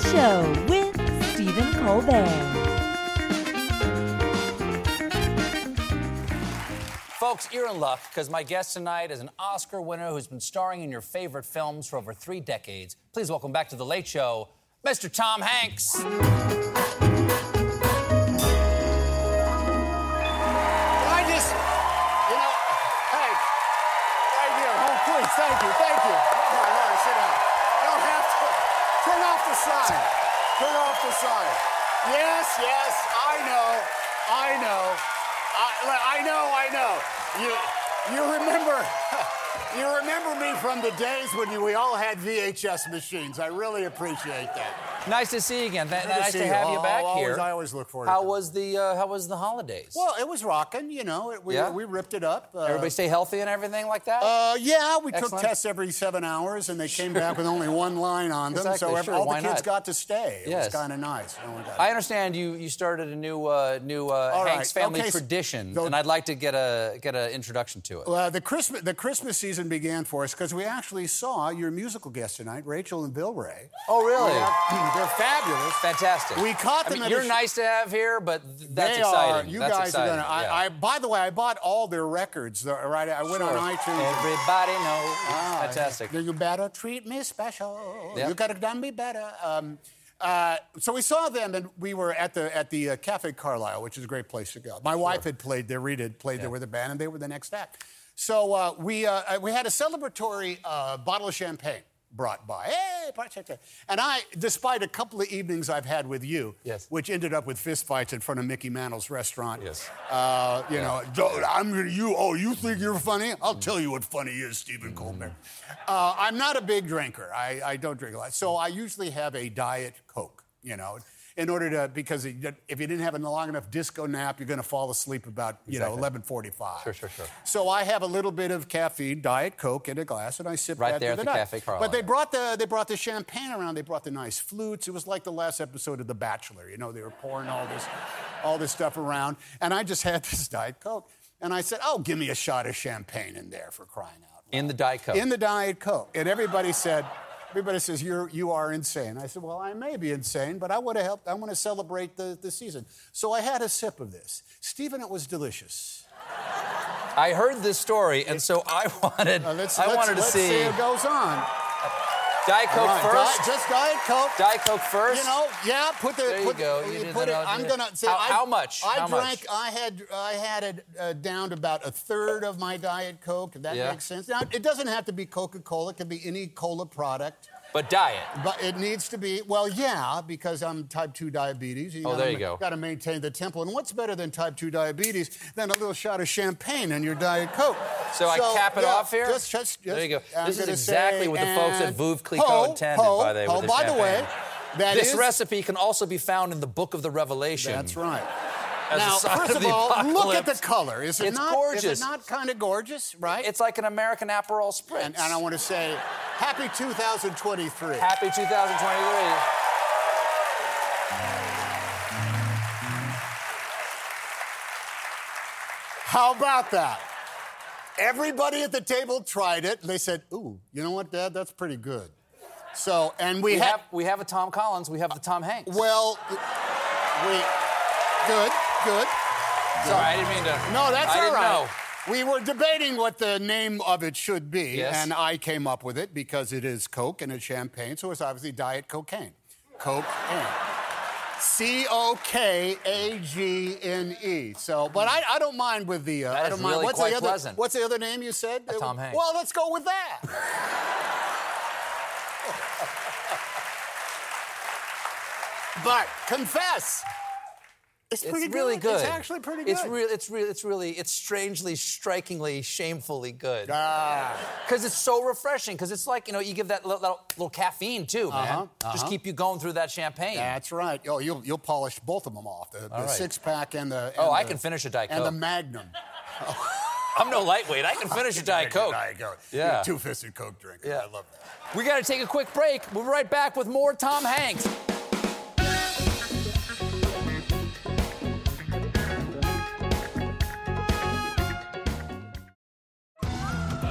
Show with Stephen Colbert. Folks, you're in luck because my guest tonight is an Oscar winner who's been starring in your favorite films for over three decades. Please welcome back to The Late Show, Mr. Tom Hanks. I just, you know, hey, right here. Oh, please, thank you, thank you. Turn off the sign. Yes, yes, I know, I know, I, I know, I know. You, you remember, you remember me from the days when you, we all had VHS machines. I really appreciate that. Nice to see you again. Th- to nice see to have you Al- back always- here. I always look forward to How was the uh, How was the holidays? Well, it was rocking, you know. It, we, Yeah? we ripped it up. Uh, Everybody stay healthy and everything like that. Uh, yeah, we took tests every seven hours, and they came back with only one line on them. Exactly, so every, sure, all why the kids not? got to stay. It Yes. was kind of nice. Oh God. I understand you you started a new uh, new uh, All right, Hanks family okay, tradition, so- and I'd like to get a get an introduction to it. Uh, the Christmas the Christmas season began for us because we actually saw your musical guest tonight, Rachael and Vilray. oh, really? Yeah, they're fabulous. Fantastic. We caught I them mean, at you're sh- nice to have here, but th- that's they exciting. are. You that's guys exciting. are gonna. yeah. I, I, by the way, I bought all their records. The, right, I went on iTunes. Everybody knows. Ah, Fantastic. You better treat me special. Yeah. You could have done me better. Um, uh, so we saw them, and we were at the at the uh, Cafe Carlyle, which is a great place to go. My wife had played there. Rita had played there with the band, and they were the next act. So uh, we uh, we had a celebratory uh, bottle of champagne brought by. Hey. And I, despite a couple of evenings I've had with you, Yes. which ended up with fistfights in front of Mickey Mantle's restaurant. Yes. Uh, you know, I'm gonna you. Oh, you think you're funny? I'll tell you what funny is, Stephen Colbert. Uh, I'm not a big drinker. I, I don't drink a lot, so I usually have a diet Coke. You know, in order to because if you didn't have a long enough disco nap, you're gonna fall asleep about you know 11:45. Sure, sure, sure. So I have a little bit of caffeine, diet Coke in a glass, and I sip Right that there at the the night. Cafe Carlyle. But they brought the they brought the champagne around. They brought the nice flutes. It was like the last episode of The Bachelor. You know, they were pouring all this all this stuff around, and I just had this diet Coke, and I said, "Oh, give me a shot of champagne in there for crying out." loud." In the Diet Coke. In the diet Coke, and everybody said. Everybody says you're you are insane. I said, well, I may be insane, but I want to help. I want to celebrate the, the season. So I had a sip of this, Stephen. It was delicious. I heard this story, and so I wanted Uh, let's, I let's- wanted to see, see it goes on. Diet Coke right, first. Diet- just Diet Coke. Diet Coke first. You know, yeah. Put the. There you put, go. You put it. I'm gonna say. How- I, how much? I How much? drank. I had. I had it uh, down to about a third of my Diet Coke. If that Yeah. makes sense. Now, it doesn't have to be Coca-Cola. It can be any cola product. But diet. But it needs to be, well, yeah, because I'm type 2 diabetes. Oh, there you go. Got to maintain the temple. And what's better than type 2 diabetes than a little shot of champagne in your Diet Coke? So I cap it yeah, off here? Just, just, just, There you go. I'm This is exactly what the folks at Veuve Clicquot ho, intended, ho, by the way, the by the way, that this is- recipe can also be found in the Book of the Revelation. That's right. Now, first of of all, look at the color. Is it It's not? gorgeous. Is it not kind of gorgeous? Right. It's like an American Aperol Spritz. and, and I want to say, happy 2023. Happy 2023. How about that? Everybody at the table tried it. They said, "Ooh, you know what, Dad? That's pretty good." So, and we, We had have we have a Tom Collins. We have the Tom Hanks. well, we good, good. Sorry, I didn't mean to. No, that's I all didn't right. know. We were debating what the name of it should be, Yes. and I came up with it because it is Coke and it's champagne, so it's obviously Diet Cocaine. Coke and. C O K A G N E. So, but I, I don't mind with the. Uh, That I don't mind. really What's quite the other? pleasant. What's the other name you said? Uh, Tom Hanks. Well, let's go with that. but confess. It's, It's really good. It's actually pretty good. It's real. It's real. It's really. It's strangely, strikingly, shamefully good. Ah. Because it's so refreshing. Because it's like you know, you give that little, little, little caffeine too, man. Uh-huh, Just uh-huh. keep you going through that champagne. That's right. Oh, you'll you'll polish both of them off. The, the right. six pack and the. Oh, and I can finish a Diet Coke. And the Magnum. I'm no lightweight. I can finish a Diet Coke. Diet Coke. Yeah. Two fisted Coke drinker. Yeah. I love that. We got to take a quick break. We'll be right back with more Tom Hanks.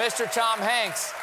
Mr. Tom Hanks.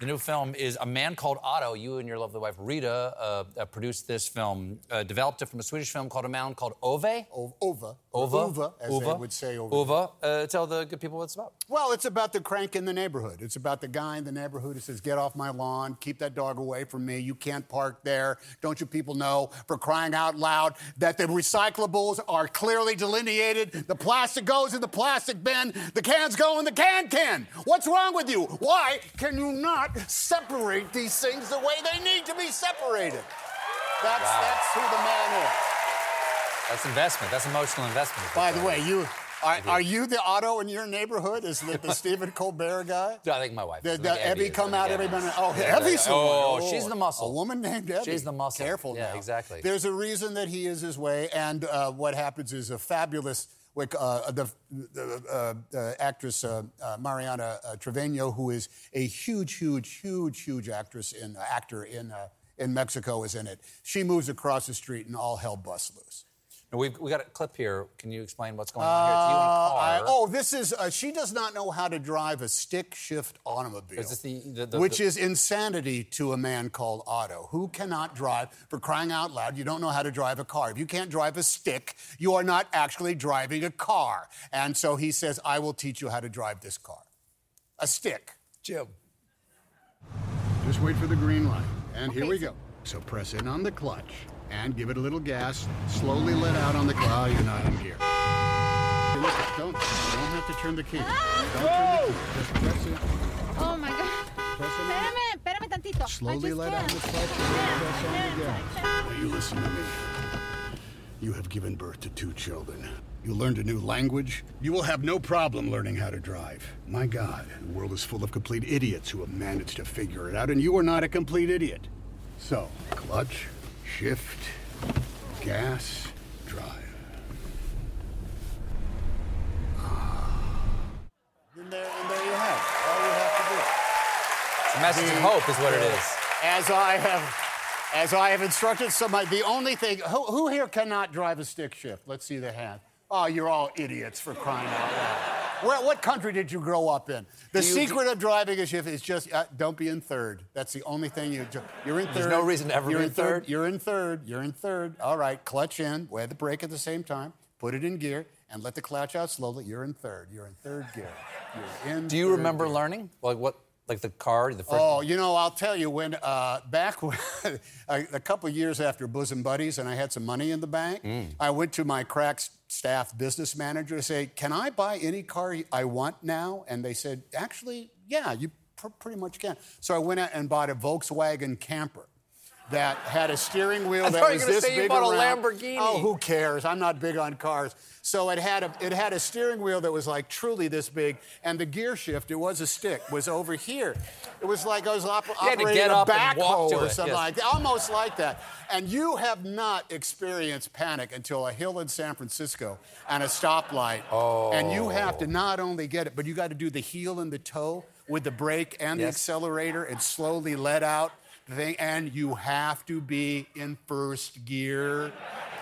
The new film is A Man Called Otto. You and your lovely wife Rita uh, uh, produced this film, uh, developed it from a Swedish film called A Man Called Ove. O- Ova. Ova. Uva, as they Uva. would say over Uva. Uh, tell the good people what it's about. Well, it's about the crank in the neighborhood. It's about the guy in the neighborhood who says, Get off my lawn, keep that dog away from me. You can't park there. Don't you people know, for crying out loud, that the recyclables are clearly delineated? The plastic goes in the plastic bin, the cans go in the can can. What's wrong with you? Why can you not separate these things the way they need to be separated? That's, that's who the man is. That's investment. That's emotional investment. By the way, you. Are, are you the Otto in your neighborhood? Is the, the Stephen Colbert guy? I think my wife. The. The Evie come out every minute. Oh, Yeah, oh, one. she's the muscle. A woman named Evie. She's the muscle. Careful Yeah, now. exactly. There's a reason that he is his way, and uh, what happens is a fabulous. Like, Uh, the the uh, actress uh, uh, Mariana uh, Trevino, who is a huge, huge, huge, huge actress uh, actor in in Mexico, is in it. She moves across the street, and all hell busts loose. Now, We've we got a clip here. Can you explain what's going on here? It's you in a Uh, car. I- oh, this is. Uh, she does not know how to drive a stick shift automobile. Is this the- the- the- which the- is insanity to a man called Otto, who cannot drive. For crying out loud, you don't know how to drive a car. If you can't drive a stick, you are not actually driving a car. And so he says, "I will teach you how to drive this car, a stick." Jim. Just wait for the green light. And here we go. So press in on the clutch and give it a little gas. Slowly let out on the clutch. Oh, you're not in gear. Don't, don't have to turn the key. Don't turn the key. Ah! Just press it. Oh my god. Press it. Espérame, espérame tantito. Slowly let out the clutch and press on the gas. You listen to me. You have given birth to two children. You learned a new language. You will have no problem learning how to drive. My God, the world is full of complete idiots who have managed to figure it out, and you are not a complete idiot. So, clutch, shift, gas, drive. Ah. And there, and there you have it. All you have to do. A message of hope is what it is. As I have, as I have instructed somebody, the only thing who, who here cannot drive a stick shift? Let's see the hand. Oh, you're all idiots for crying out loud. Where, what country did you grow up in? The secret of driving a shift is just uh, don't be in third. That's the only thing you. You're in 3rd There's no reason to ever you're be in in third? You're in third. You're in third. All right, clutch in, wear the brake at the same time, put it in gear, and let the clutch out slowly. You're in third. You're in third gear. You're in. Do you third remember gear. learning? Like what? Like the car, the first. Oh, you know, I'll tell you when uh, back when, a, a couple years after Bosom Buddies, and I had some money in the bank. Mm. I went to my crack staff business manager to say, "Can I buy any car I want now?" And they said, "Actually, yeah, you pr- pretty much can." So I went out and bought a Volkswagen camper. That had a steering wheel that was this big around. Lamborghini. Oh, who cares? I'm not big on cars. So it had a it had a steering wheel that was like truly this big, and the gear shift, it was a stick, was over here. It was like I was op- You had to operating a up and walk backhoe or something yes. like that, almost like that. And you have not experienced panic until a hill in San Francisco and a stoplight. Oh. And you have to oh. not only get it, but you got to do the heel and the toe with the brake and the accelerator and slowly let out thing. And you have to be in first gear.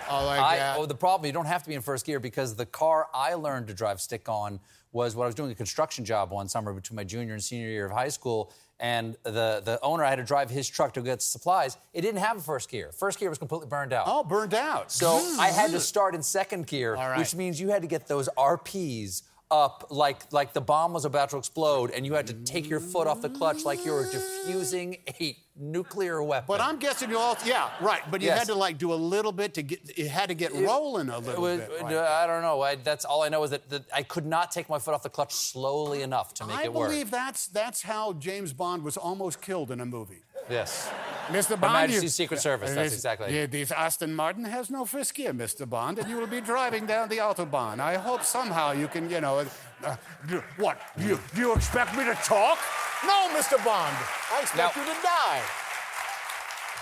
Oh, like I, that. oh, the problem, you don't have to be in first gear because the car I learned to drive stick on was what I was doing a construction job one summer between my junior and senior year of high school. And the, the owner, I had to drive his truck to get supplies. It didn't have a first gear. First gear was completely burned out. oh, burned out. So I had to start in second gear, All right. which means you had to get those RPs up like like the bomb was about to explode, and you had to take your foot off the clutch like you were diffusing a nuclear weapon. But I'm guessing you all, yeah, right. But you Yes. had to like do a little bit to get, it had to get rolling a little was- bit. uh, right? I don't know. I, that's all I know is that, that I could not take my foot off the clutch slowly enough to make I it work. I believe that's that's how James Bond was almost killed in a movie. Yes. Mr. Bond, Majesty's you- Secret Service, that's This- exactly. yeah, this Aston Martin has no first gear, Mr. Bond, and you will be driving down the autobahn. I hope somehow you can, you know, uh, do- what? Do you, do you expect me to talk? No, Mr. Bond. I expect Now- you to die.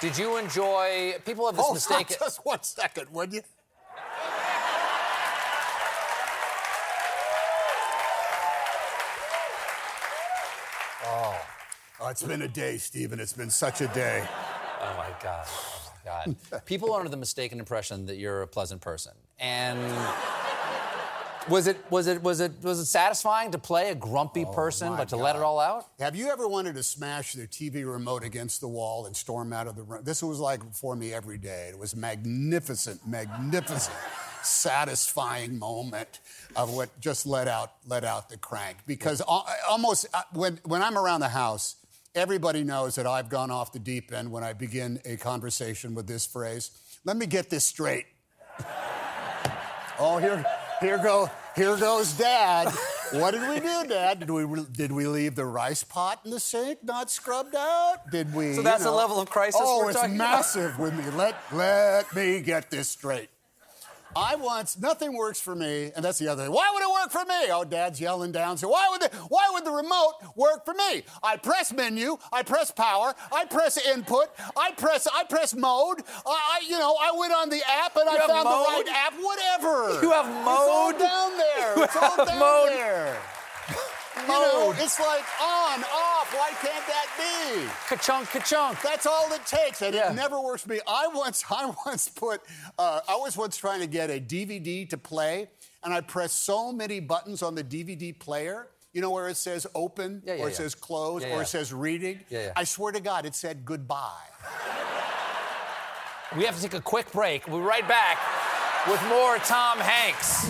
Did you enjoy? People have this Hold oh, on mistake. just one second, would you? Oh, oh, it's been a day, Stephen. It's been such a day. Oh my god. Oh my god. People are under the mistaken impression that you're a pleasant person. And was it was it was it was it satisfying to play a grumpy person, Oh my like to let it all out? Have you ever wanted to smash the TV remote against the wall and storm out of the room? This was like for me every day. It was magnificent, magnificent, satisfying moment of what just let out let out the crank. Because al- almost uh, when when I'm around the house, everybody knows that I've gone off the deep end when I begin a conversation with this phrase. Let me get this straight. Oh, here, here go, here goes Dad. What did we do, Dad? Did we did we leave the rice pot in the sink not scrubbed out? Did we? So that's you the know- level of crisis Oh, we're it's talking about? massive with me. Let let me get this straight. I once nothing works for me, and that's the other thing. Why would it work for me? Oh, Dad's yelling down. So why would the why would the remote work for me? I press menu, I press power, I press input, I press I press mode. I, I you know I went on the app and I found mode? the right app. Whatever. You have It's all mode? down there. You it's all down mode? there. You know, Mode. it's like on, off. Why can't that be? Ka-chunk, ka-chunk. That's all it takes, and Yeah. it never works for me. I once, I once put, uh, I was once trying to get a DVD to play, and I pressed so many buttons on the DVD player. You know where it says open, Yeah, yeah, or it says close, or it says reading. I swear to God, it said goodbye. We have to take a quick break. We'll be right back with more Tom Hanks.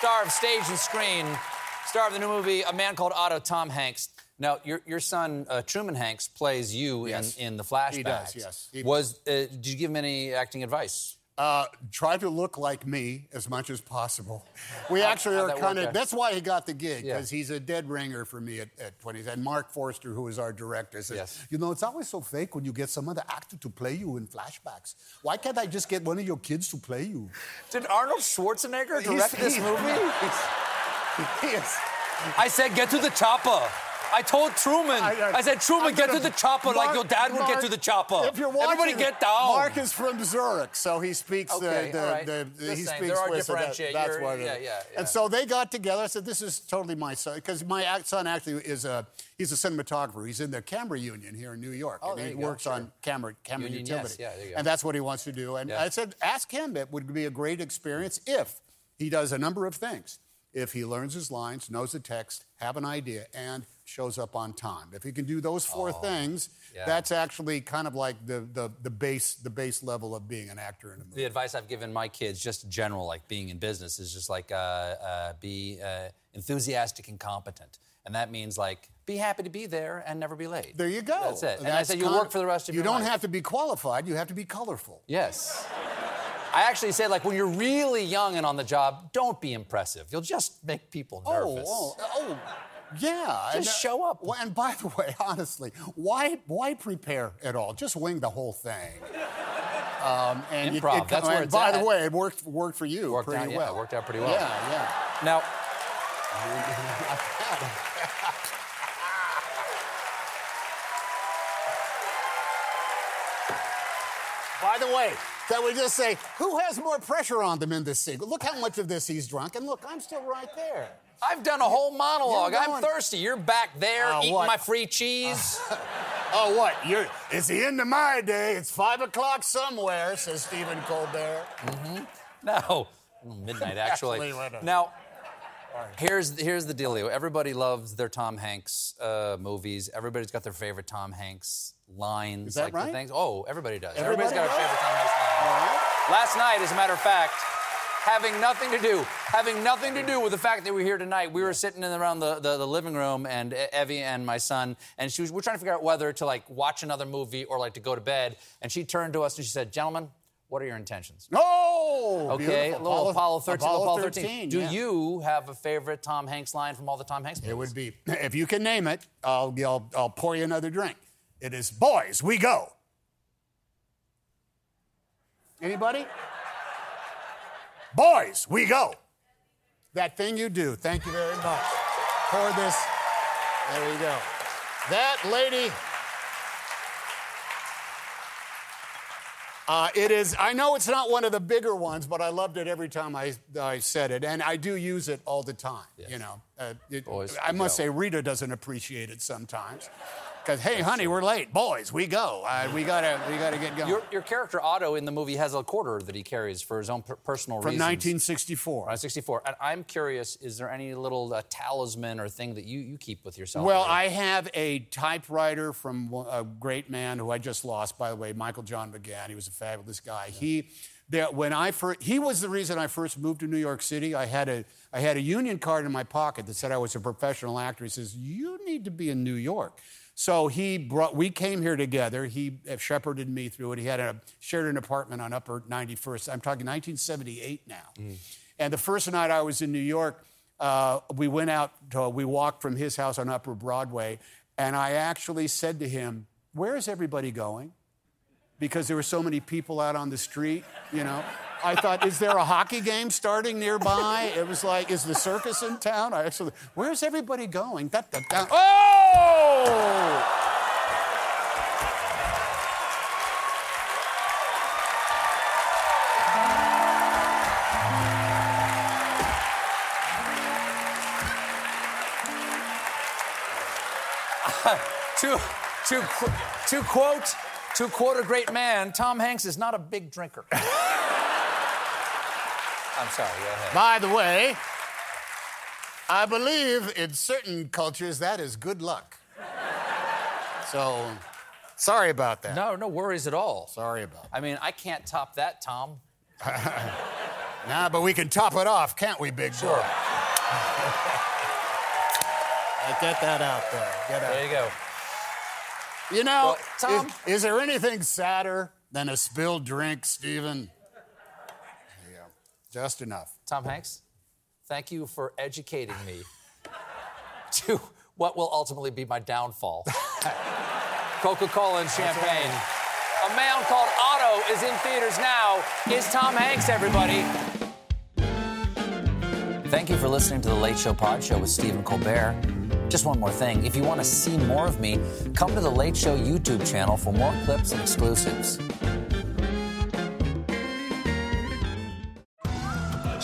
Star of stage and screen, star of the new movie A Man Called Otto, Tom Hanks. Now, your, your son uh, Truman Hanks plays you Yes. in, in the flashbacks. He does, yes. He Was uh, did you give him any acting advice? Uh, try to look like me as much as possible. We actually are kind of. That's why he got the gig Yeah. because he's a dead ringer for me at, at 20s. And Marc Forster, who is our director, says, Yes. "You know, it's always so fake when you get some other actor to play you in flashbacks. Why can't I just get one of your kids to play you?" Did Arnold Schwarzenegger He's- direct this he- movie? he's- He is. I said, get to the chopper. I told Truman. I, uh, I- said, Truman, I'm get to the chopper like your dad would get to the chopper. If you're watching, Everybody get down. Marc is from Zurich, so he speaks Okay, the, the, all right. the, Just he speaks there are Swiss, so that- that's it yeah, yeah, yeah. And so they got together. I said, "This is totally my son," because my son actually is a he's a cinematographer. He's in the camera union here in New York, Oh, and he works sure. on camera camera Union, utility. yes, yeah, there you go. And that's what he wants to do. And Yeah. I said, "Ask him. It would be a great experience if he does a number of things." If he learns his lines, knows the text, have an idea, and shows up on time. If he can do those four things, Oh, yeah. that's actually kind of like the, the, the base the base level of being an actor in a movie. the advice I've given my kids, just in general, like being in business, is just like uh, uh, be uh, enthusiastic and competent. And that means like be happy to be there and never be late. There you go. That's it. And I That's said you work for the rest of You your life. You don't have to be qualified. You have to be colorful. Yes. I actually say, like, when you're really young and on the job, don't be impressive. You'll just make people nervous. Oh, oh, oh, yeah. Just and, uh, show up. well, and by the way, honestly, why why prepare at all? Just wing the whole thing. Um, and you- Improv, it- that's where and it's by at. the way, it worked worked for you Worked pretty out, yeah, well. it worked out pretty well. Yeah, yeah. Now, By the way, can we just say who has more pressure on them in this scene? Look how much of this he's drunk, and look, I'm still right there. I've done a whole monologue. You're I'm thirsty. You're back there Uh, eating what? my free cheese. Oh, what? You're, it's the end of my day. It's five o'clock somewhere, says Stephen Colbert. no, midnight actually. Actually, a- now, here's here's the dealio. Everybody loves their Tom Hanks uh, movies. Everybody's got their favorite Tom Hanks lines. Is that like the right? things. Oh, everybody does. Everybody Everybody's got a favorite Tom Hanks line. Last night, as a matter of fact, having nothing to do, having nothing to do with the fact that we're here tonight, we were sitting in around the, the, the living room, and Evie and my son, and she was, we're trying to figure out whether to like watch another movie or like to go to bed. And she turned to us and she said, "Gentlemen, what are your intentions?" Oh, Okay, beautiful. little Apollo 13. Apollo Apollo 13. 13. Do yeah. you have a favorite Tom Hanks line from all the Tom Hanks movies? It would be, if you can name it, I'll, I'll, I'll pour you another drink. It is Boys, We Go. Anybody? Boys, we go. That thing you do. Thank you very much. Pour this. There you go. That lady. Uh, it is. I know it's not one of the bigger ones, but I loved it every time I, I said it, and I do use it all the time. You know, uh, it- I must go. say Rita doesn't appreciate it sometimes, because hey, honey, we're late. Boys, we go. Uh, we gotta, we gotta get going. Your, your character Otto in the movie has a quarter that he carries for his own per- personal From reasons. 1964. Uh, 64. And I'm curious, is there any little uh, talisman or thing that you, you keep with yourself? Well, I have a typewriter from a great man who I just lost, by the way, Michael John McGann. He was a fabulous guy. He, there, when I first, he was the reason I first moved to New York City. I had a, I had a union card in my pocket that said I was a professional actor. He says, "You need to be in New York." So he brought. We came here together. He uh, shepherded me through it. He had a shared an apartment on Upper 91st. I'm talking 1978 now. And the first night I was in New York, uh, we went out. To, we walked from his house on Upper Broadway, and I actually said to him, "Where is everybody going?" Because there were so many people out on the street. You know, I thought, "Is there a hockey game starting nearby?" It was like, "Is the circus in town?" I actually, "Where's everybody going?" Da, da, da. Oh! To, to, to quote, to quote a great man, Tom Hanks is not a big drinker. I'm sorry, go ahead. By the way, I believe in certain cultures that is good luck. So, sorry about that. No, no worries at all. Sorry about I mean, I can't top that, Tom. Nah, but we can top it off, can't we, big sure. Get that out there. Get out. There you go. You know, Well, Tom- is, is there anything sadder than a spilled drink, Stephen? There you go. Just enough. Tom Hanks, thank you for educating me to what will ultimately be my downfall. Coca Cola and champagne. A man called Otto is in theaters now. Is Tom Hanks, everybody? Thank you for listening to the Late Show Pod Show with Stephen Colbert. Just one more thing. If you want to see more of me, come to the Late Show YouTube channel for more clips and exclusives.